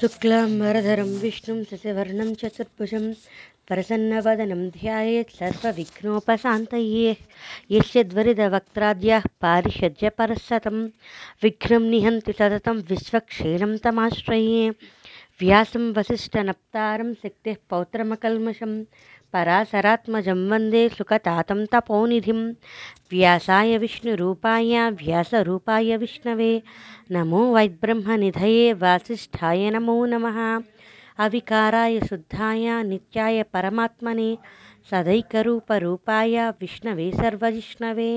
शुक्लाम्बरधरं विष्णुं, शशिवर्णं, चतुर्भुजं, प्रसन्नवदनं ध्यायेत् सर्वविघ्नोपशान्तये। यस्य द्वरिदवक्त्राद्याः विघ्न विघ्नं निहन्ति सततं विश्वक्षीणं तमाश्रये। व्यासं, वसिष्ठनप्तारं, शक्तिः पौत्रमकल्मषं पराशरात्मजं वंदे सुखतातं तपोनिधिं। व्यासाय विष्णुरूपाय, व्यासरूपाय विष्णवे। नमो वैद्ब्रह्मनिधये वासिष्ठाय नमो नमः। अविकाराय शुद्धाय, नित्याय परमात्मने। सदैकरूपरूपाय विष्णवे सर्वजिष्णवे।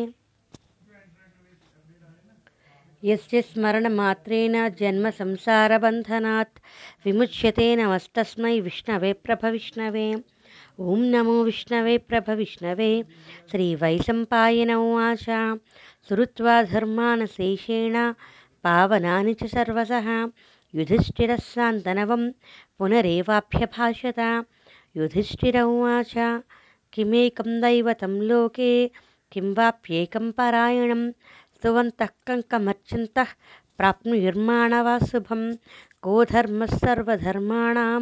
यस्य स्मरणमात्रेण जन्मसंसारबन्धनात् विमुच्यते नमस्तस्मै विष्णवे प्रभविष्णवे। ॐ नमो विष्णवे प्रभविष्णवे श्रीवैशम्पायन उवाच श्रुत्वा धर्मानशेषेण पावनानि च सर्वसः युधिष्ठिरः सान्तनवं पुनरेवाभ्यभाषत युधिष्ठिर उवाच किमेकं दैवतं लोके किं वाप्येकं परायणं स्तुवन्तः कङ्कमर्चन्तः प्राप्नुयुर्माणवा शुभं को धर्मः सर्वधर्माणां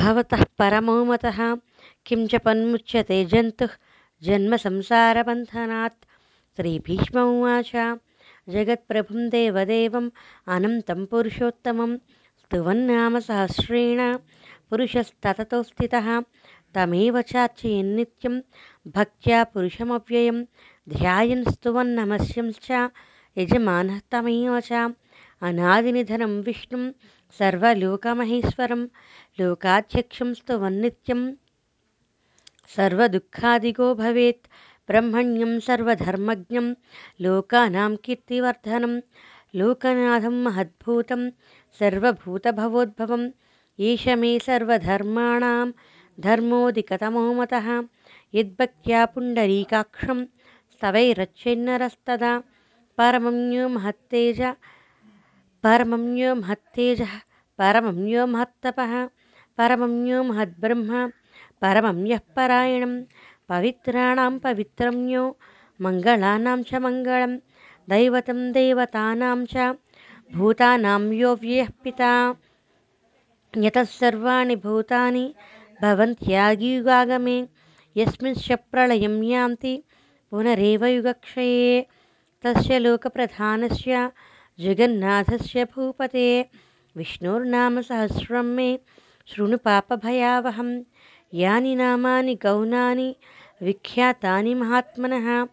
भवतः परमो मतः किं च पन्मुच्यते जन्तुः जन्मसंसारबन्धनात् श्रीभीष्म उवाच जगत्प्रभुं देवदेवम् अनन्तं पुरुषोत्तमं स्तुवन्नाम सहस्रेण पुरुषस्तततो स्थितः तमेव चार्चयन्नित्यं भक्त्या पुरुषमव्ययं ध्यायन् स्तुवन्नमस्यंश्च यजमानः तमेव च अनादिनिधनं विष्णुं सर्वलोकमहेश्वरं, लोकाध्यक्षं स्तुवन्नित्यं सर्वदुःखादिगो भवेत्, ब्रह्मण्यं लोकानां कीर्तिवर्धनं, लोकनाथं महद्भूतं सर्वभूतभवोद्भवम् एष मे सर्वधर्माणां धर्मोऽधिकतमो मतः यद्भक्त्या पुण्डरीकाक्षं स्तवैरच्चेन्नरस्तदा परमं यो महत्तेज महत्तेजः పరమం యో మహత్తప పరమం యో మహద్బ్రహ్మ పరమం యః పరాయణం పవిత్రాణం పవిత్రం యో మంగళానాం చ మంగళం దైవతం దేవతానాం చ భూతానాం యో వ్యయః పితా భూతాని భవంత్యాగియుగాగమే యస్మింశ్చ ప్రళయం యాంతి పునరేవ యుగక్షయే తస్య లోకప్రధానస్య జగన్నాథస్య భూపతే विष्णोर्नाम सहस्रं मे। शृणु पापभयावहं। यानि नामानि गौणानि, विख्यातानि महात्मनः।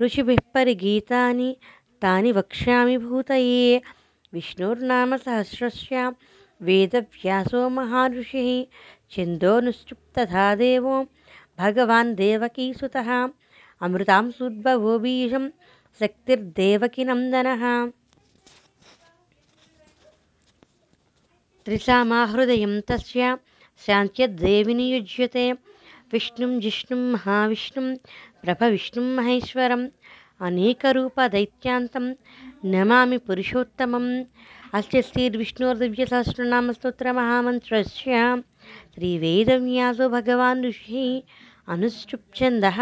ऋषिभिः परिगीतानि, तानि वक्ष्यामि भूतये। सहस्रस्य वेदव्यासो महाऋषिः। छिन्दोनुश्चुप्तथा देवो। भगवान् देवकीसुतः अमृतां सुद्भवो बीजं। शक्तिर्देवकीनन्दनः त्रिसामाहृदयं तस्य शान्त्यद्देवि नियुज्यते विष्णुं जिष्णुं महाविष्णुं प्रभविष्णुं महेश्वरम् अनेकरूपदैत्यान्तं नमामि पुरुषोत्तमम् अस्य श्रीर्विष्णोर्दिव्यसहस्रनामस्तोत्रमहामन्त्रस्य श्रीवेदव्यासो भगवान् ऋषिः अनुश्चुप्छन्दः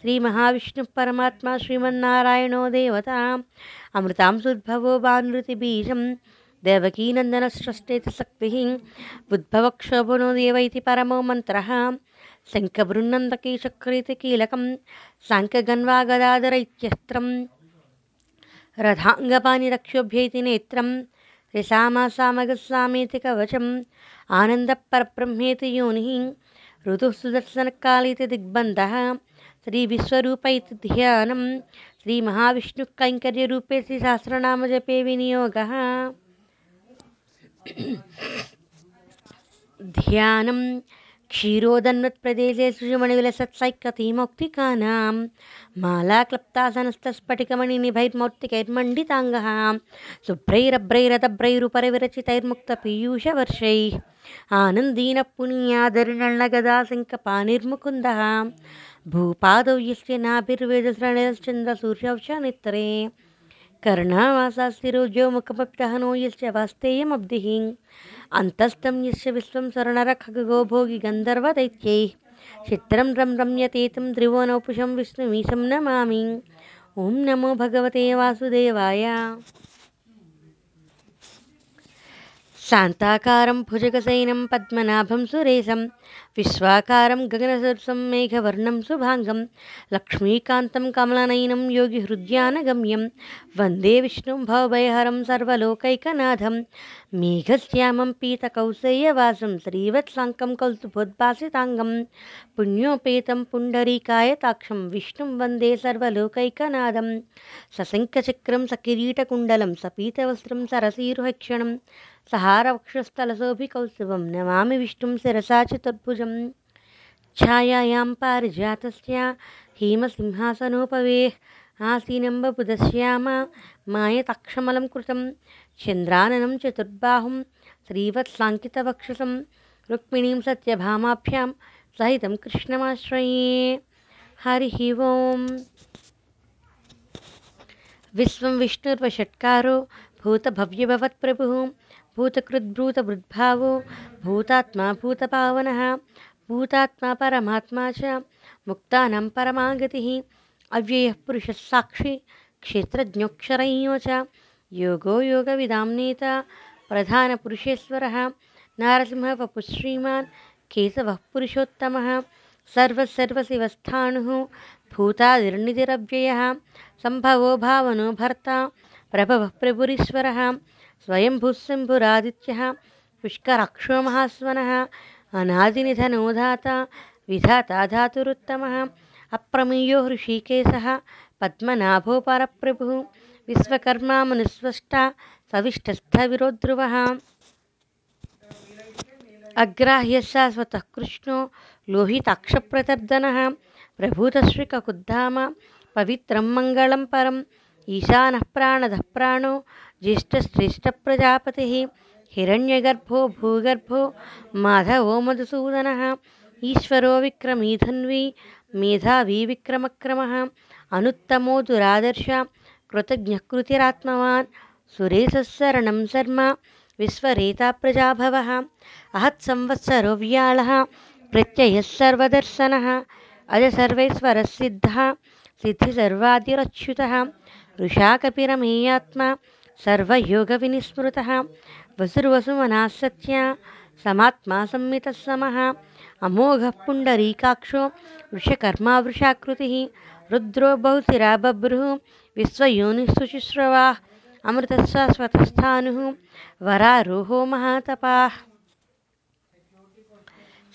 श्रीमहाविष्णुः परमात्मा श्रीमन्नारायणो देवता अमृतां सुद्भवो भानुरुतिबीजं देवकीनन्दनसृष्टेति शक्तिः उद्भवक्षोभनो देव इति परमो मन्त्रः। शङ्खबृन्नन्दकीचक्रीति कीलकं साङ्कगन्वा इत्यस्त्रं रथाङ्गपानि रक्षोभ्यैति नेत्रं त्रिसामासामगस्वामीति कवचम् आनन्दपरब्रह्मेति योनिः ऋतुः सुदर्शनकालीति दिग्बन्धः श्रीविश्वरूप इति ध्यानं श्रीमहाविष्णुः कैङ्कर्यरूपे श्रीसहस्रनामजपे विनियोगः। ध्यानं क्षीरोदन्वत्प्रदेशे सृजमणिविलसत्सैकतीमौक्तिकानां मालाक्लप्तासनस्तस्फटिकमणिनिभैर्मौक्तिकैर्मण्डिताङ्गः शुभ्रैरभ्रैरतभ्रैरुपरिविरचितैर्मुक्तपीयूषवर्षैः आनन्दीनः पुनीयादरिणल्लगदासिङ्कपानिर्मुकुन्दः भूपादौ यस्य नाभिर्वेदश्रणैश्चन्द्रसूर्यौ च नेत्रे कर्णावासास्य कर्णामासास्तिरुजो मुखभक्तःहनो यस्य वास्तेयमब्धिः अन्तस्तं यस्य विश्वं स्वर्णरखगो भोगि गन्धर्वदैत्यैः चित्रं रं रम्यते तं ध्रुवोनौपुषं विष्णुमीशं नमामि। ॐ नमो भगवते वासुदेवाय। शान्ताकारं भुजगशयनं पद्मनाभं सुरेशं, विश्वाकारं गगनसदृशं मेघवर्णं शुभाङ्गं, लक्ष्मीकान्तं कमलनयनं योगिहृद्यानगम्यं, वंदे विष्णुं भवभयहरं सर्वलोकैकनाथं, मेघश्यामं पीतकौशेयवासं श्रीवत्साङ्कं कौस्तुभोद्भासिताङ्गं, पुण्योपेतं पुण्डरीकायताक्षं विष्णुं वंदे सर्वलोकैकनाथं, सशङ्खचक्रं सकिरीटकुण्डलं, सपीतवस्त्रं सरसीरुहक्षणम् सहारवक्षस्थलशोभिकौस्तुभं नमामि विष्णुं शिरसा चतुर्भुजं छायायां पारिजातस्य हेमसिंहासनोपवेः आसीनम्बबुधश्यामा मायताक्षमलं कृतं चन्द्राननं चतुर्बाहुं श्रीवत्साङ्कितवक्षसं रुक्मिणीं सत्यभामाभ्यां सहितं कृष्णमाश्रये। हरिः ओम्। विश्वं विष्णुर्वषट्कारो भूतभव्यभवत्प्रभुः भूतकृद्भूतभृद्भावो भूतात्मा भूतपावनः भूतात्मा परमात्मा च, मुक्तानां परमागतिः, अव्ययः पुरुषः साक्षी क्षेत्रज्ञोक्षरञ्यो च, योगो योगविदां नेता, प्रधानपुरुषेश्वरः, नारसिंहः वपुः श्रीमान्, केशवः पुरुषोत्तमः सर्वसर्वशिवस्थाणुः भूतादिर्निधिरव्ययः, सम्भवो भावनो भर्ता प्रभवः प्रभुरीश्वरः स्वयंभूशम्भुरादित्यः पुष्कराक्षो महास्वनः अनादिनिधनो धाता विधाता धातुरुत्तमः अप्रमेयो हृषीकेशः पद्मनाभो परप्रभुः विश्वकर्मा मनुस्वष्टा सविष्ठस्थविरोध्रुवः अग्राह्यः शाश्वतः कृष्णो लोहिताक्षप्रतर्दनः प्रभूतश्रीककुद्धाम पवित्रं मङ्गलं परम् ईशानः प्राणदः प्राणो ज्येष्ठश्रेष्ठप्रजापतिः हिरण्यगर्भो भूगर्भो माधवो मधुसूदनः ईश्वरो विक्रमी धन्वी मेधावी विक्रमक्रमः अनुत्तमो दुरादर्श कृतज्ञः कृतिरात्मवान् सुरेशः शरणं शर्म विश्वरेता प्रजाभवः अहत्संवत्सरो व्याळः प्रत्ययः सर्वदर्शनः अज सर्वैश्वरः सिद्धः सिद्धिसर्वादिरच्युतः वृषाकपिरमेयात्मा सर्वयोगविनिस्मृतः वसुर्वसुमनः सत्या समात्मा संमितः समः अमोघः पुण्डरीकाक्षो वृषकर्मा वृषाकृतिः रुद्रो बहुशिरा बभ्रुः विश्वयोनिः शुचिश्रवाः अमृतशाश्वतस्थानुः वरारोहो महातपाः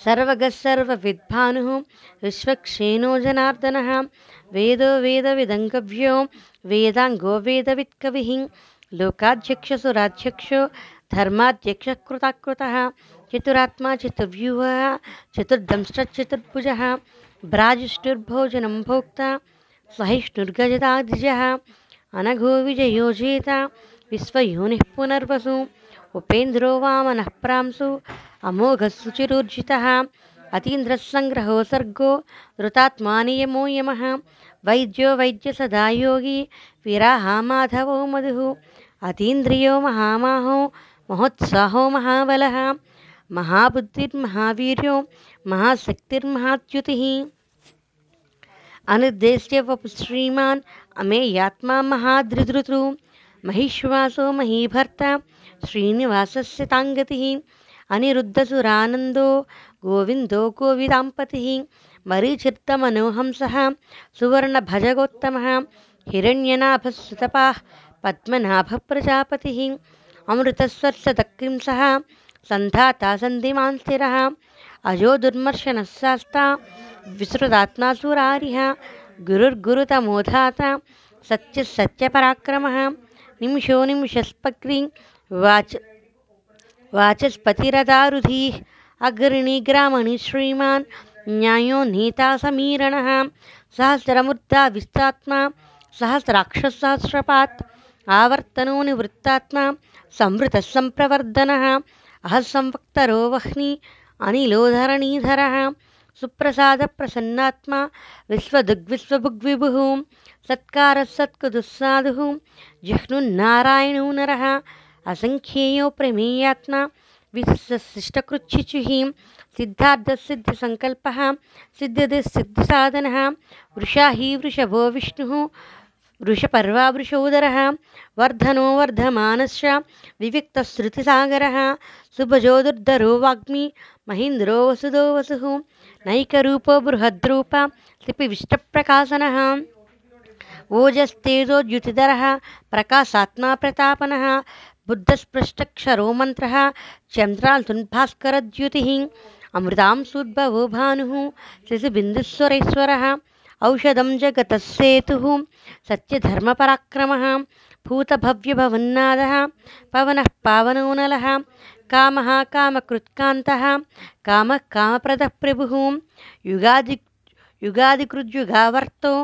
सर्वगः सर्वविद्भानुः विश्वक्षेणो जनार्दनः वेदो वेदविदङ्गव्यो, वेदाङ्गो वेदवित्कविः। लोकाध्यक्षसुराध्यक्षो धर्माध्यक्षः कृताकृतः। चतुरात्मा चतुर्व्यूहः चतुर्दंश्चतुर्भुजः भ्राजिष्णुर्भोजनं भोक्ता, सहिष्णुर्गजदाधिजः। अनघो विजयोजेता, विश्वयोनिः पुनर्वसु। उपेन्द्रो वामनः प्रांसु। अमोघः सुचिरूर्जितः अतीन्द्रः सर्गो धृतात्मा नियमो यमः। वैद्यो वैद्यसदा योगी विराहा माधवो मधुः। अतीन्द्रियो महामाहो महोत्साहो महाबलः। महाबुद्धिर्महावीर्यो महाशक्तिर्महाच्युतिः। अनुद्देश्य वपुश्रीमान् अमेयात्मा महाधृधृतु महिश्वासो महीभर्ता। श्रीनिवासस्य ताङ्गतिः। अनिरुद्धसुरानन्दो, गोविन्दो गोविदाम्पतिः मरीचिर्तमनोहंसः सुवर्णभजगोत्तमः हिरण्यनाभस्सुतपाः पद्मनाभप्रजापतिः अमृतस्वर्शदक्रिंसः सन्धाता सन्धिमान् स्थिरः अजो दुर्मर्शनः शास्ता विसृतात्मा सुरारिः गुरुर्गुरुतमोधाता सत्यः सत्यपराक्रमः निमिषो निमिषस्पक्रि वाच वाचस्पतिरदारुधिः अग्रणिग्रामणि श्रीमान् न्यायो नीता समीरणः। सहस्रमुद्धा विस्तात्मा, सहस्राक्षसहस्रपात् आवर्तनो निवृत्तात्मा, संवृतः सम्प्रवर्धनः अहः संवक्तरो वह्नि अनिलोधरणीधरः सुप्रसादप्रसन्नात्मा, विश्वदुग्विश्वभुग्विभुः। सत्कारः सत्कुदुस्साधुः जिह्नुन्नारायणो नरः। असङ्ख्येयो प्रमेयात्मा विशिष्टकृच्छिचुः सिद्धार्थसिद्धिसङ्कल्पः सिद्धिदिसिद्धिसाधनः वृषा हि वृषभो विष्णुः वृषपर्वा वृषोदरः वर्धनो वर्धमानश्च सुभजो दुर्धरो वाग्मी, महीन्द्रो वसुदो वसुः, नैकरूपो बृहद्रूप लिपिविष्टप्रकाशनः ओजस्तेजोद्युतिधरः प्रकाशात्मा प्रतापनः बुद्धस्पृष्टक्षरो मन्त्रः चन्द्राल्तुन्भास्करद्युतिः अमृतांशुद्भवो भानुः शिशुबिन्दुस्वरेश्वरः, औषधं जगतः सेतुः सत्यधर्मपराक्रमः, भूतभव्यभवन्नादः, पवनः पावनोनलः, कामः कामकृत्कान्तः कामः कामप्रदः प्रभुः युगादि युगादिकृद्युगावर्तो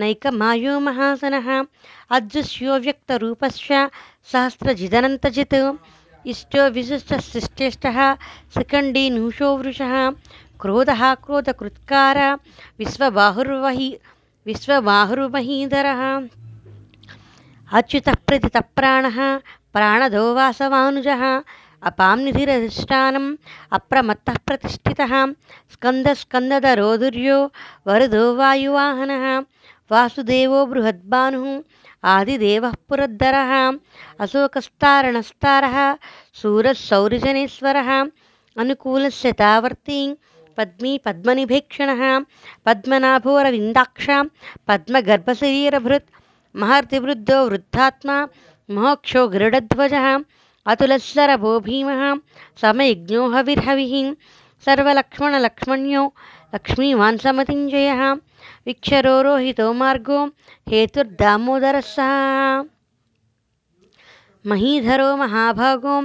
नैकमायो महासनः अदृश्यो व्यक्तरूपश्च सहस्रजिदनन्तजित् इष्टो विशिष्टशिष्टेष्टः शिखण्डी नूषो वृषः क्रोधः क्रोधकृत्कार विश्वबाहुर्वहि विश्वबाहुर्महीधरः अच्युतः प्रतितप्राणः प्राणदो वासवानुजः अपां निधिरधिष्ठानम् अप्रमत्तः प्रतिष्ठितः स्कन्दस्कन्दधरो दुर्यो वरदो वायुवाहनः वासुदेवो बृहद्भानुः आदिदेवः पुरद्धरः अशोकस्तारणस्तारः सूरः सौरिजनेश्वरः अनुकूलस्य तावर्ती, पद्मी पद्मनिभीक्षणः, पद्मनाभोरविन्दाक्ष, पद्मगर्भशरीरभृत्, महर्तिवृद्धो वृद्धात्मा, मोक्षो गरुडध्वजः अतुलशरभो भीमः समयज्ञो हविर्हविः, सर्वलक्ष्मणलक्ष्मण्यो लक्ष्मीवान् विक्षरो रोहितो मार्गो हेतुर्दामोदरः सः महीधरो महाभागो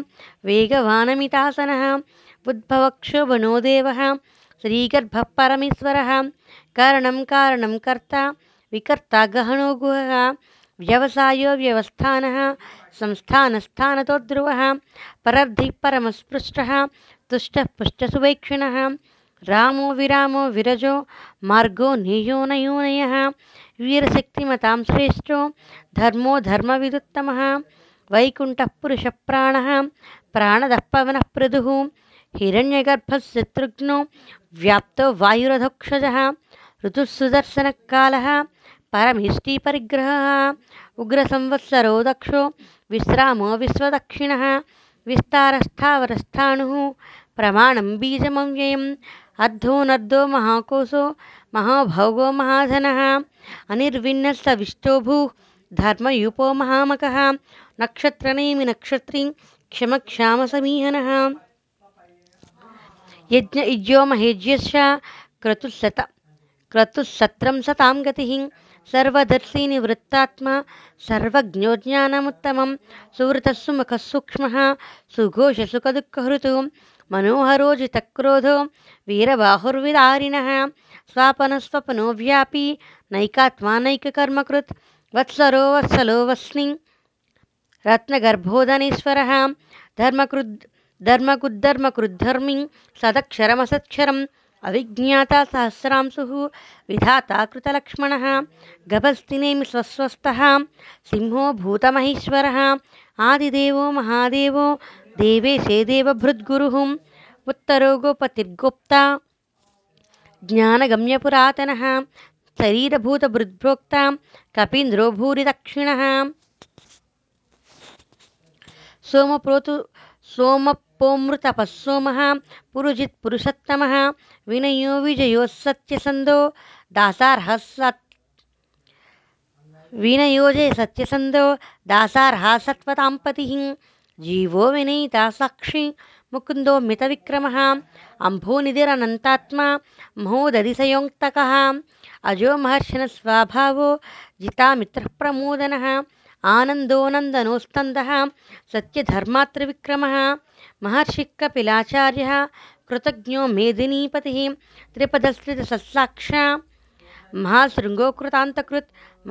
वेगवानमितासनः। उद्भवक्षोभनो देवः। श्रीगर्भः परमेश्वरः कारणं कारणं कर्ता, विकर्ता गहनो गुहः। व्यवसायो व्यवस्थानः। संस्थानस्थानतो ध्रुवः। परमस्पृष्टः। तुष्टः पुष्टसुवेक्षिणः। రామో విరామో విరజో మార్గో నియోనయూనయ వీరశక్తిమతాం శ్రేష్టో ధర్మో ధర్మవిదుత్తమ వైకుంఠపురుషప్రాణ ప్రాణదప్పవనః పృదుః హిరణ్యగర్భశత్రుఘ్నో వ్యాప్తో వాయురథోక్ష ఋతుసుదర్శన వాయురధోక్షజ ఋతుస్సుదర్శనకాలः ఉగ్ర సంవత్సరో దక్షో విశ్రామో విశ్వదక్షిణ విస్తారస్థావరస్థాణు ప్రమాణం బీజమవ్యయం अर्धोनर्धो महाकोशो, महाभोगो महाधनः अनिर्विण्णस्तविष्टो भूः, धर्मयूपो महामकः, नक्षत्रनेमि नक्षत्री क्षमक्षामसमीहनः। यज्ञ इज्यो महेज्यश्च क्रतुः क्रतुःसत्रं सतां गतिः, सर्वदर्शी निवृत्तात्मा सर्वज्ञो ज्ञानमुत्तमं सुवृतः सुमुखः सूक्ष्मः, सुघोषसुखदुःखहृतु। मनोहरो जितक्रोधो वीरबाहुर्विदारिणः स्वापनस्वप्नो व्यापी नैकात्मा नैककर्मकृत् वत्सरो वत्सलो वस्नि रत्नगर्भोदनेश्वरः धर्मकृद् धर्मकुद्धर्मकृद्धर्मि सदक्षरमसत्क्षरम् अविज्ञाता सहस्रांशुः विधाता कृतलक्ष्मणः गभस्तिनेमि स्वस्वस्थः सिंहो भूतमहेश्वरः आदिदेवो महादेवो देवेशे देवभृद्गुरुः उत्तरो गोपतिर्गोप्ता ज्ञानगम्यपुरातनः, शरीरभूतभृद्भोक्ता कपीन्द्रो भूरिदक्षिणः सोमप्रोतु सोमपोमृतपः सोमः पुरुजित् पुरुषोत्तमः विनयो विजयो सत्यसन्धो दासार्हः सत् विनयोजय सत्यसन्धो दासार्हा सत्वतां पतिः जीवो विनयिता साक्षी, मुकुन्दो मितविक्रमः अम्भोनिधिरनन्तात्मा महोदधिसयोक्तकः अजो महर्षणस्वाभावो जितामित्रः प्रमोदनः आनन्दो सत्यधर्मात्रिविक्रमः महर्षिः कपिलाचार्यः कृतज्ञो मेदिनीपतिः त्रिपदस्थितसत्साक्षा महाशृङ्गो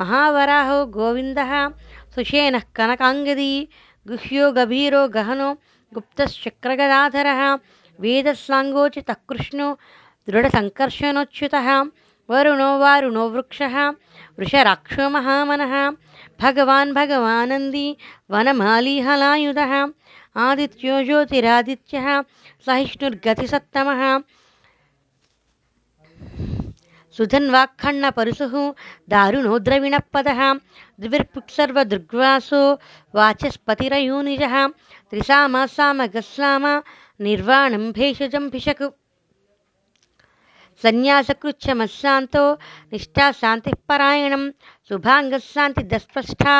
महावराहो गोविन्दः, सुषेणः कनकाङ्गदी गुह्यो गभीरो गहनो गुप्तश्चक्रगदाधरः वेदस्वाङ्गोचितः कृष्णो दृढसङ्कर्षणोच्युतः वरुणो वारुणो वृक्षः वृषराक्षो महामनः भगवान् भगवानन्दी वनमालीहलायुधः आदित्यो ज्योतिरादित्यः सहिष्णुर्गतिसत्तमः सुधन्वाक्खण्डपरुशुः दारुणो द्रविणपदः द्विर्पुक्सर्वदृग्वासो वाचस्पतिरयोनिजः। त्रिसामासामगस्लाम निर्वाणं भेषजं भिषक्। सन्न्यासकृच्छमस्सान्तो निष्ठाशान्तिः परायणं शुभाङ्गशान्तिदस्पष्टा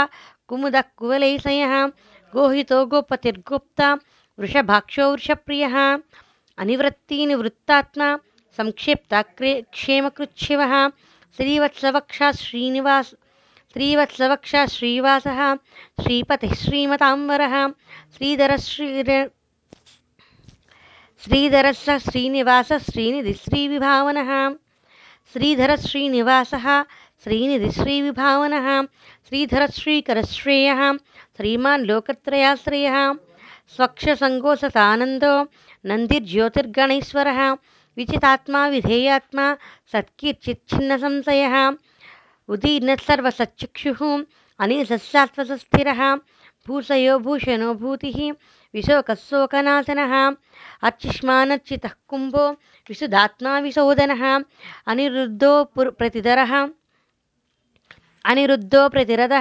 कुमुदः कुवलैसयः गोहितो गोपतिर्गोप्ता वृषभाक्षो वृषप्रियः। अनिवृत्तिनिवृत्तात्मा संक्षिप्ता क्षेमकृच्छिवः, श्रीवत्सवक्षा श्रीनिवास श्रीवत्सवक्षा श्रीवासः, श्रीपतिः श्रीमताम्बरः श्रीधरश्रीर श्रीधरस्य श्रीनिवासः श्रीनिधिश्रीविभावनः श्रीधरश्रीनिवासः श्रीनिधिश्रीविभावनः श्रीधरश्रीकरश्रेयः श्रीमान् लोकत्रयाश्रयः, स्वक्षसङ्गोसतानन्दो, नन्दिर्ज्योतिर्गणेश्वरः విచితాత్మా విధేయాత్మా సత్కీర్చిచ్ఛిన్న సత్కీర్చిచ్ఛిన్నసంశయः ఉదీర్ణస్సర్వసచ్చుక్షుः అనీశస్సాత్వతస్థిరः భూషయో భూషణో భూతి విశోకశోకనాశన అర్చిష్మానర్చితः కుంభో విశుదాత్మా విశోదన అనిరుద్ధో ప్రతిధరः అనిరుద్ధో ప్రతిరద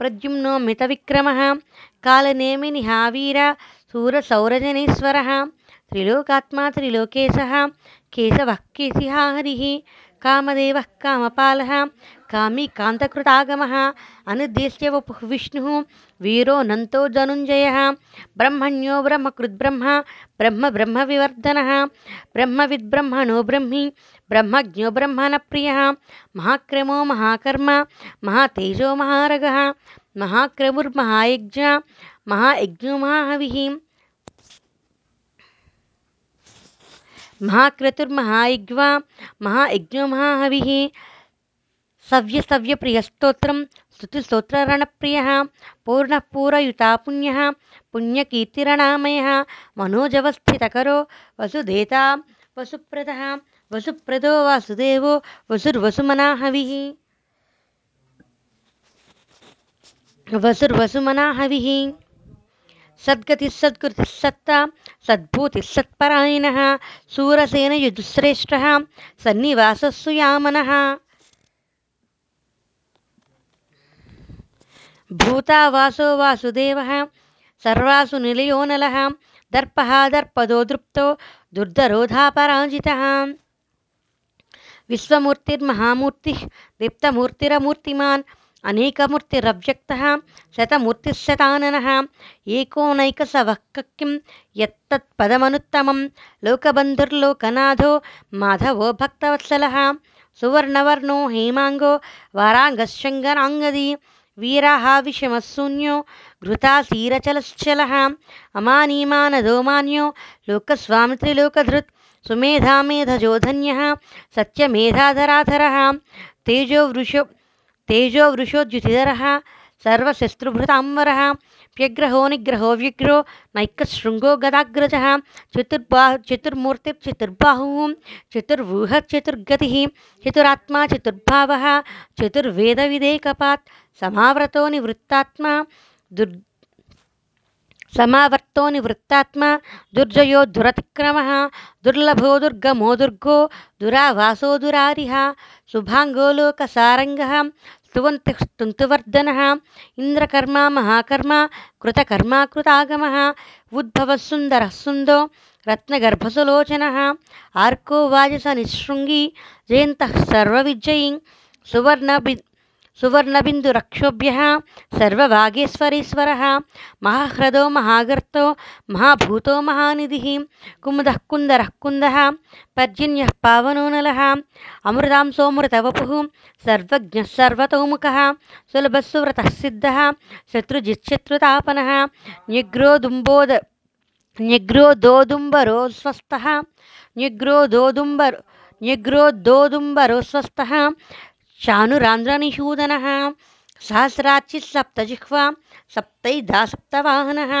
ప్రద్యుమ్నో మితవిక్రమ మితవిక్రమः కాలనేమినిహావీర శూరసౌరజనీశ్వరः सूरसौरजनेश्वरः त्रिलोकात्मा त्रिलोकेशः केशवः केशिहा हरिः कामदेवः कामपालः कामी कान्तकृतागमः अनुद्देश्य वपुः विष्णुः वीरो नन्तो धनुञ्जयः ब्रह्मण्यो ब्रह्मकृद्ब्रह्म ब्रह्म ब्रह्मविवर्धनः ब्रह्मविद्ब्रह्मणो ब्रह्मी ब्रह्मज्ञो ब्रह्मणप्रियः महाक्रमो महाकर्म महातेजो महारगः महाक्रमुर्महायज्ञ महायज्ञो महाहविः सव्यसव्यप्रियस्तोत्रं स्तुतिस्तोत्ररणप्रियः, पूर्णः पूरयुता पुण्यः पुण्यकीर्तिरणामयः, मनोजवस्थितकरो वसुधेता वसुप्रदः, वसुप्रदो, वासुदेवो वसुर्वसुमना हविः वसुर्वसुमना हविः सद्गतिः सद्गुरुतिः सत्ता, सद्भूतिः सत्परायणः सूरसेनयुजुश्रेष्ठः सन्निवासः सुयामनः भूतावासो वासुदेवः, सर्वासु निलयो नलः, दर्पः दर्पदो दृप्तो दुर्धरोधापराजितः विश्वमूर्तिर्महामूर्तिः, दीप्तमूर्तिरमूर्तिमान् अनेकमूर्तिरव्यक्तः शतमूर्तिः शताननः एकोनैकसवः किं यत्तत्पदमनुत्तमं लोकबन्धुर्लोकनाथो माधवो भक्तवत्सलः सुवर्णवर्णो हेमाङ्गो वाराङ्गशङ्गराङ्गदी वीराः विषमशून्यो घृतासीरचलश्चलः अमानीमानदो मान्यो लोकस्वामि त्रिलोकधृत् सुमेधामेधजोधन्यः सत्यमेधाधराधरः तेजो वृषो తేజో వృషోద్యుతిధరः సర్వశస్త్రుభృతాంబరः ప్యగ్రహో నిగ్రహో వ్యగ్రో నైక్కశృంగో గదాగ్రజः చతుర్బా చతుర్మూర్తి చతుర్బాహువు చతుర్వ్యూహ చతుర్గతి చతురాత్మా చతుర్భావ చతుర్వేదవిదేకపాత్ సమావ్రతో నివృత్తాత్మ దుర్ సమావర్తో నివృత్తాత్మ దుర్జయో దురతిక్రమ దుర్లభో దుర్గమో దుర్గో దురావాసో దురారిహ శుభాంగోలోక स्तुवन्तिः स्तुन्तुवर्धनः इन्द्रकर्मा महाकर्मा कृतकर्मा कृतागमः उद्भवः सुन्दरः सुन्दो रत्नगर्भसुलोचनः आर्को वाजसनिशृङ्गी जयन्तः सर्वविजयी सुवर्णबि सुवर्णबिन्दुरक्षोभ्यः सर्वभागेश्वरेश्वरः महाह्रदो महागर्तो महाभूतो महानिधिः कुमुदः कुन्दरः कुन्दः पर्जन्यः पावनो नलः अमृतांसोऽमृतवपुः सर्वज्ञः सर्वतोमुखः सुलभः सुव्रतः सिद्धः शत्रुजिच्छत्रुतापनः न्यग्रोदुम्बोद न्यग्रोदोदुम्बरो स्वस्थः न्यग्रोदोदुम्बर न्यग्रोदोदुम्बरो स्वस्थः चानुरान्ध्रनिषूदनः सहस्राचिः सप्तैधा सप्तवाहनः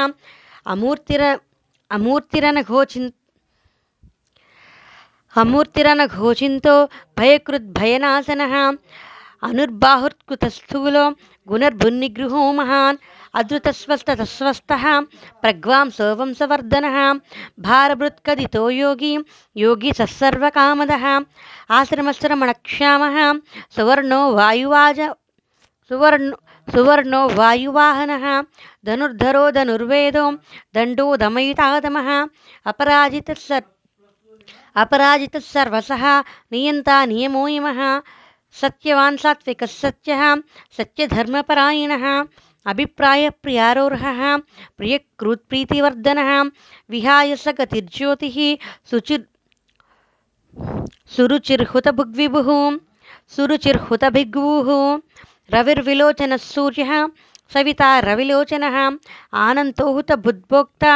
अमूर्तिर अमूर्तिरनघोचिन् अमूर्तिरनघोचिन्तो भयकृद्भयनाशनः अनुर्बाहुर्कृतस्थूलो गुणर्भुन्निगृहो महान् अधृतस्वस्थतस्वस्थः प्रग्वांसो वंशवर्धनः भारभृत्कदितो योगी योगी सत्सर्वकामदः आश्रमश्रमणक्षामः, सुवर्णो वायुवाज सुवर्ण, सुवर्णो वायुवाहनः, धनुर्धरो धनुर्वेदो दण्डो दमयितादमः अपराजितः सर्, अपराजितः सर्वसः नियन्ता नियमो यमः सत्यवान् सात्विकः सत्यः, सत्यधर्मपरायणः। अभिप्रायप्रियारोहः प्रियकृत्प्रीतिवर्धनः विहाय स गतिर्ज्योतिः सुचिर् सुरुचिर्हुतभुग्विभुः सुरुचिर्हुतभिग्वुः रविर्विलोचनः सूर्यः सविता रविलोचनः आनन्तो हुतबुद्भोक्ता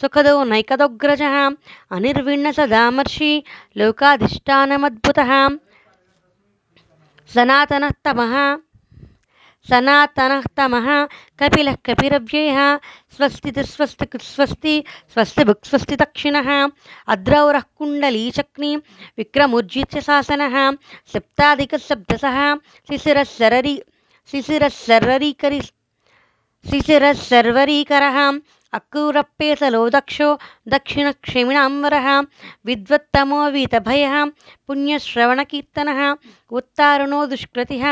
सुखदो नैकदोग्रजः अनिर्विण्णसदामर्षि लोकाधिष्ठानमद्भुतः सनातनः तमः सनातनः तमः कपिलः कपिरव्ययः स्वस्ति स्वस्ति स्वस्ति स्वस्ति भुक् स्वस्ति दक्षिणः अद्रौरः कुण्डलीचक्नि विक्रमुज्जित्य शासनः सप्ताधिकशब्दसः शिशिरः सररि शिशिरः सर्वरीकरि शिशिरः सर्वरीकरः अक्रूरप्पेसलो दक्षो दक्षिणक्षेमिणाम्बरः विद्वत्तमो वीतभयः पुण्यश्रवणकीर्तनः उत्तारणो दुष्कृतिः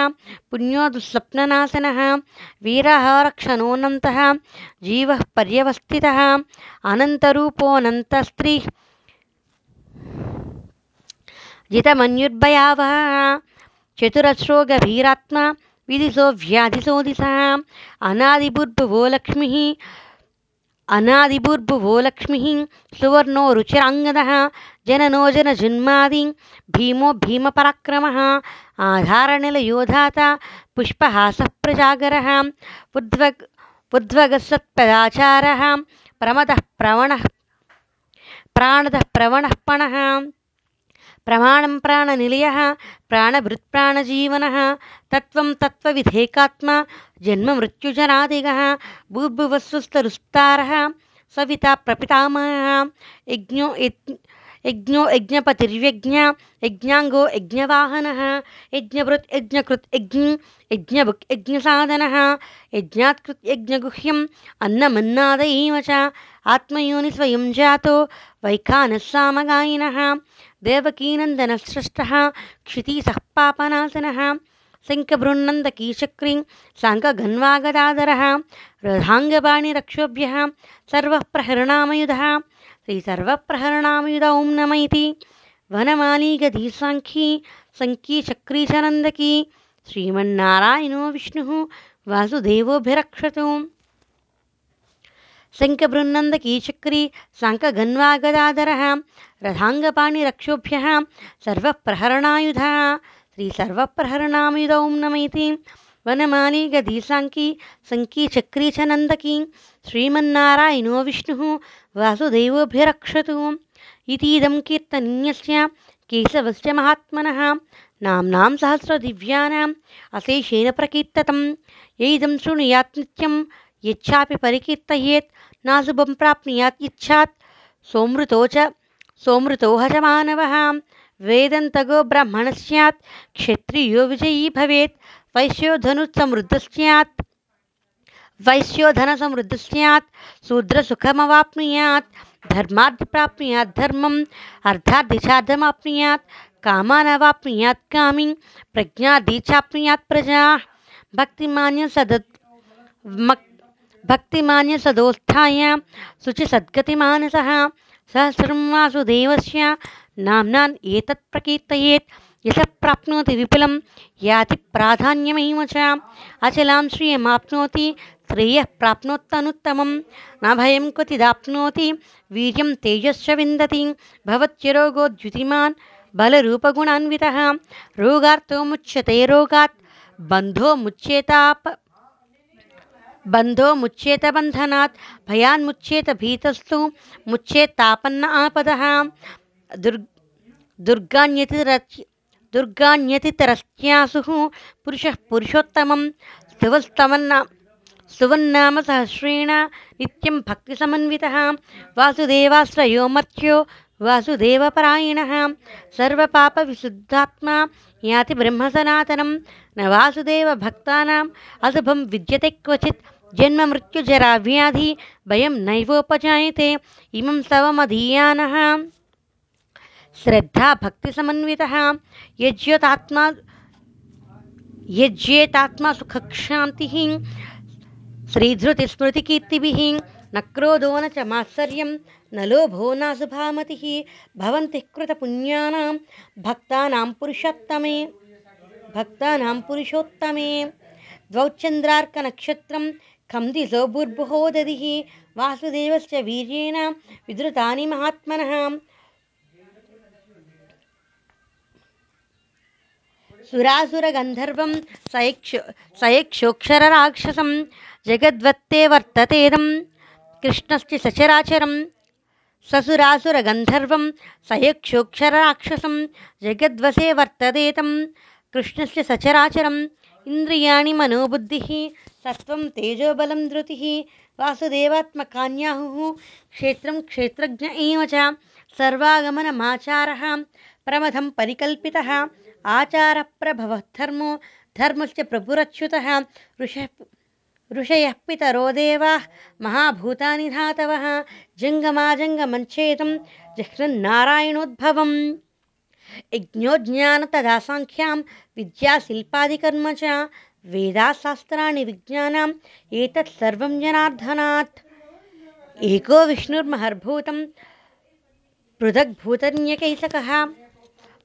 पुण्यो दुःस्वप्ननाशनः वीरः रक्षणोऽनन्तः जीवः पर्यवस्थितः अनन्तरूपोऽनन्तस्त्रीः जितमन्युर्भयावहः चतुरस्रो गभीरात्मा विदिशो व्याधिशोदिशः अनादिभुर्भुवो लक्ष्मीः अनादिभुर्भुवो लक्ष्मीः सुवर्णो रुचिराङ्गदः जननो भीमो भीमपराक्रमः, आधारनिलयोधाता पुष्पहासः प्रजागरः उद्वग् उद्वगसत्पदाचारः प्रमदः प्रवणः, प्राणदः प्रवणः प्रमाणं प्राणनिलयः, प्राणभृत्प्राणजीवनः, तत्त्वं तत्त्वविधेकात्मा, जन्ममृत्युजनादिगः, भूर्भुवस्वस्तरुस्तारः, सविता प्रपितामहः, यज्ञो यज् यज्ञो यज्ञपतिर्यज्ञ, यज्ञाङ्गो यज्ञवाहनः, यज्ञभृत् यज्ञकृत् यज्ञ, यज्ञभुक् यज्ञसाधनः, यज्ञात्कृत् यज्ञगुह्यम् अन्नमन्नादयेव च आत्मयोनिस्वयं जातो वैखानः सामगायिनः देवकीनन्दनसृष्टः क्षितिसहपापनाशनः शङ्कभृन्नन्दकीचक्रिं साङ्कगन्वागदादरः रथाङ्गपाणिरक्षोभ्यः सर्वप्रहरणामयुधः श्रीसर्वप्रहरणामयुध ॐ नम इति वनमालीगधी साङ्खी शङ्कीचक्रीशनन्दकी श्रीमन्नारायणो विष्णुः वासुदेवोऽभिरक्षतो। शङ्खबृन्नन्दकीचक्री साङ्कघन्वागदाधरः रथाङ्गपाणिरक्षोभ्यः सर्वप्रहरणायुधः श्रीसर्वप्रहरणायुध ॐ नम इति वनमाली गदीसाङ्की सङ्की चक्री च नन्दकी श्रीमन्नारायणो विष्णुः वासुदेवोऽभिरक्षतु इतीदं कीर्तनीयस्य केशवस्य महात्मनः नाम्नां सहस्रदिव्यानाम् अशेषेण प्रकीर्ततं यैदं शृणुयात् नित्यं यच्छापि परिकीर्तयेत् नाशुभं प्राप्नुयात् इच्छात्। सोमृतो च, सोमृतो ह च मानवः वेदन्तगो ब्राह्मणः स्यात्, क्षत्रियो विजयी भवेत्। वैश्यो धनुसमृद्धः स्यात्। वैश्यो धनसमृद्धः स्यात्। शूद्रसुखमवाप्नुयात्। धर्माद् प्राप्नुयात् धर्मम् अर्थाद्दिशाधमाप्नुयात् कामानवाप्नुयात् कामिं प्रज्ञादीचाप्नुयात् प्रजाः। भक्तिमान्य सदत्। भक्तिमान्यसदोत्थाय शुचिसद्गतिमानसः सहस्रं वासुदेवस्य नाम्नान् एतत् प्रकीर्तयेत्। यशः प्राप्नोति विपुलं, याति प्राधान्यमेव च। अचलां श्रियमाप्नोति, श्रेयः प्राप्नोत्यनुत्तमं न भयं क्वचिदाप्नोति, वीर्यं तेजश्च विन्दति। भवत्यरोगोद्युतिमान् बलरूपगुणान्वितः। रोगार्तो मुच्यते रोगात्, बन्धो मुच्येताप। बन्धो मुच्येत बन्धनात् भयान्मुच्येत भीतस्तु मुच्येत्तापन्न आपदः। दुर्, दुर्गान्यतिरच् दुर्गान्यतितरस्यासुः पुरुषः पुरुषोत्तमं स्तवस्तवन्ना स्तुवन्नाम सहस्रेण नित्यं भक्तिसमन्वितः। वासुदेवाश्रयो मर्त्यो, वासुदेवपरायणः। सर्वपापविशुद्धात्मा याति ब्रह्मसनातनं न वासुदेवभक्तानाम् अशुभं विद्यते क्वचित्। जन्ममृत्युजराव्याधि भयं नैवोपजायते। इमं स्तवमधीयानः श्रद्धा भक्तिसमन्वितः। यज्योतात्मा, यज्येतात्मा सुखक्षान्तिः। श्रीधृतिस्मृतिकीर्तिभिः। न क्रोधो न च मात्सर्यं न लोभो नाशुभामतिः भवन्तिः कृतपुण्यानां भक्तानां पुरुषोत्तमे भक्तानां पुरुषोत्तमे द्वौ चन्द्रार्कनक्षत्रं खं दिशो भूर्भुवो दधिः वासुदेवस्य वीर्येण विधृतानि महात्मनः सुरासुरगन्धर्वं सयक्षो सयक्षोक्षरराक्षसं जगद्वत्ते वर्ततेदं कृष्णस्य सचराचरं ससुरासुरगन्धर्वं सयक्षोक्षरराक्षसं जगद्वसे वर्ततेतं कृष्णस्य सचराचरम् इन्द्रियाणि मनोबुद्धिः सत्त्वं तेजोबलं धृतिः वासुदेवात्मकान्याहुः क्षेत्रं क्षेत्रज्ञ एव च सर्वागमनमाचारः प्रमथं परिकल्पितः आचारप्रभवः धर्मो धर्मस्य प्रभुरच्युतः ऋषः ऋषयः पितरो देवाः, महाभूतानि धातवः जङ्गमाजङ्गमञ्छेदं जह्रन्नारायणोद्भवम् यज्ञो ज्ञान तदा साङ्ख्यां विद्याशिल्पादिकर्म च, वेदाशास्त्राणि विज्ञानम्, एतत् सर्वं जनार्दनात्। एको विष्णुर्महर्भूतं, पृथग्भूतन्यकैसकः,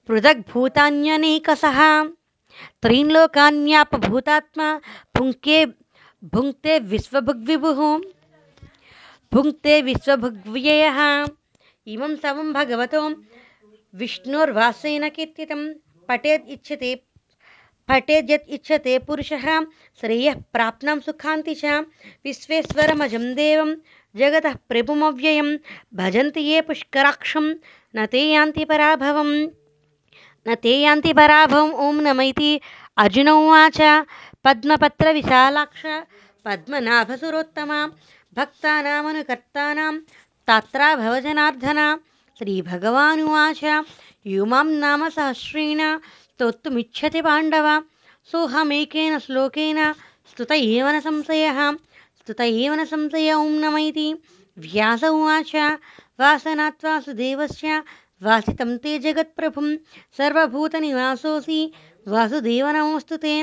पृथग्भूतान्यनेकसः। त्रीन् लोकान्यापभूतात्मा भुङ्क्ते भुङ्क्ते विश्वभुग्विभुः। भुङ्क्ते विश्वभुग्व्ययः। इमं समं भगवतो विष्णोर्वासेन कीर्तितं। पठेद् इच्छते पठेद्यत् इच्छते पुरुषः, श्रेयः प्राप्नं सुखान्ति च। विश्वेश्वरमजं देवं, जगतः प्रभुमव्ययं। भजन्ति ये पुष्कराक्षं, न ते यान्ति पराभवम् न ते यान्ति पराभवम्, ॐ नमैति अर्जुन उवाच। पद्मपत्रविशालाक्ष पद्मनाभसुरोत्तमा भक्तानामनुकर्तानां तात्रा भवजनार्दन श्रीभगवानुवाच यो माँ नाम सहस्रेण स्तोत्तुमिच्छति पाण्डव सोऽहमेकेन श्लोकेन स्तुत एव न संशयः स्तुत एव न संशय ॐ नम इति व्यास उवाच, वासनात् वासुदेवस्य, वासितं ते जगत्प्रभुं, सर्वभूतनिवासोऽसि, वासुदेव नमोऽस्तु ते।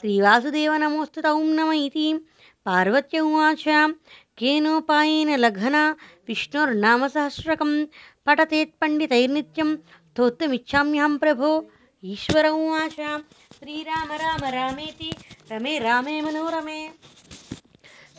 श्रीवासुदेव नमोऽस्तु तं नम इति पार्वत्य उवाच केनोपायेन लघना विष्णोर्नामसहस्रकं पठतेत्पण्डितैर्नित्यं स्तोत्रमिच्छाम्यहं प्रभो। ईश्वर उवाच श्रीराम राम रामेति रमे रामे मनोरमे।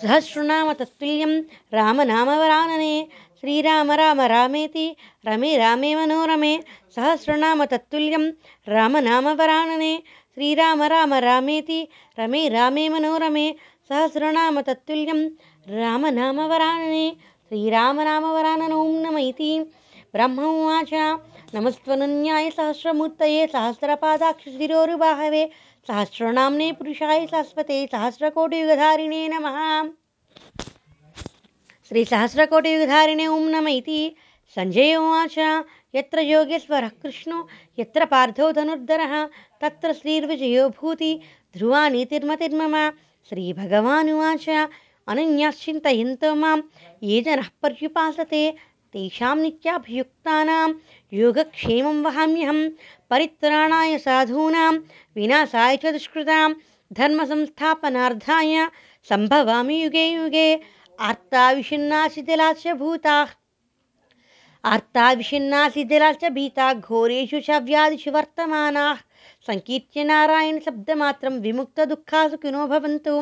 सहस्रनाम तत्तुल्यं रामनामवरानने। श्रीराम राम रामेति रमे रामे मनोरमे। सहस्रनाम तत्तुल्यं रामनामवरानने श्रीराम राम रामेति, रमे रामे मनोरमे, सहस्रनाम तत्तुल्यं रामनामवरानने श्रीरामनामवरानन नम इति ब्रह्म उवाच, नमस्त्वनन्याय सहस्रमूर्तये सहस्रपादाक्षशिरोरुबाहवे सहस्रनाम्ने पुरुषाय शाश्वते, सहस्रकोटियुगधारिणे नमः। श्रीसहस्रकोटियुगधारिणे ॐ नम इति सञ्जय उवाच यत्र योगेश्वरः कृष्णो, यत्र पार्थो धनुर्धरः, तत्र श्रीर्विजयो भूति ध्रुवा नीतिर्मतिर्मम श्रीभगवानुवाच, अनन्याश्चिन्तयन्तो माँ, ये जनः पर्युपासते, तेषां नित्याभियुक्तानां, योगक्षेमं वहाम्यहं, परित्राणाय साधूनां, विनाशाय च दुष्कृतां, धर्मसंस्थापनार्थाय, सम्भवामि युगे युगे आर्ताविषिन्नाशिथिलाश्च भीता घोरेषु च व्याधिषु वर्तमानाः सङ्कीर्त्य नारायणशब्दमात्रं विमुक्तदुःखासु किनो भवन्तु।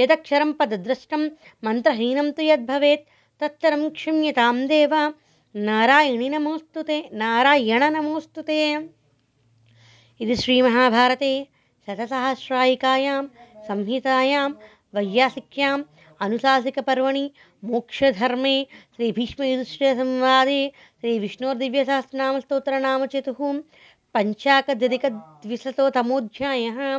यदक्षरं पदद्रष्टं मन्त्रहीनं तु यद्भवेत्। तत्सरं क्षम्यतां देव। नारायणि नमोऽस्तु ते। नारायण नमोऽस्तु ते। इति श्रीमहाभारते शतसहस्रायिकायां संहितायां वैयासिक्याम् अनुशासिकपर्वणि मोक्षधर्मे శ్రీ భీష్మయుధిష్ఠిర సంవాది శ్రీ విష్ణు దివ్య సహస్రనామ స్తోత్ర నామ విష్ణోర్దివ్యసహస్రనామ స్తోత్రనామచతు పంచాకద్విశతోతమోధ్యాయः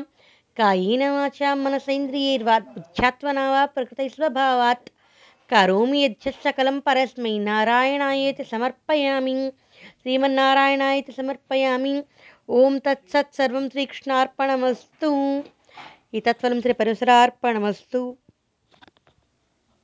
కాయేన వాచా మనసైంద్రియైర్వాత్ బుద్ధ్యాత్మనా ప్రకృతై స్వభావాత్ కరోమి యజ్ఞ సకలం పరస్మై నారాయణాయతి సమర్పయామి శ్రీమన్నారాయణాయతి సమర్పయామి ఓం తత్సత్సర్వం శ్రీకృష్ణార్పణమస్తు ఈ తత్వం శ్రీ పరిసరార్పణమస్తు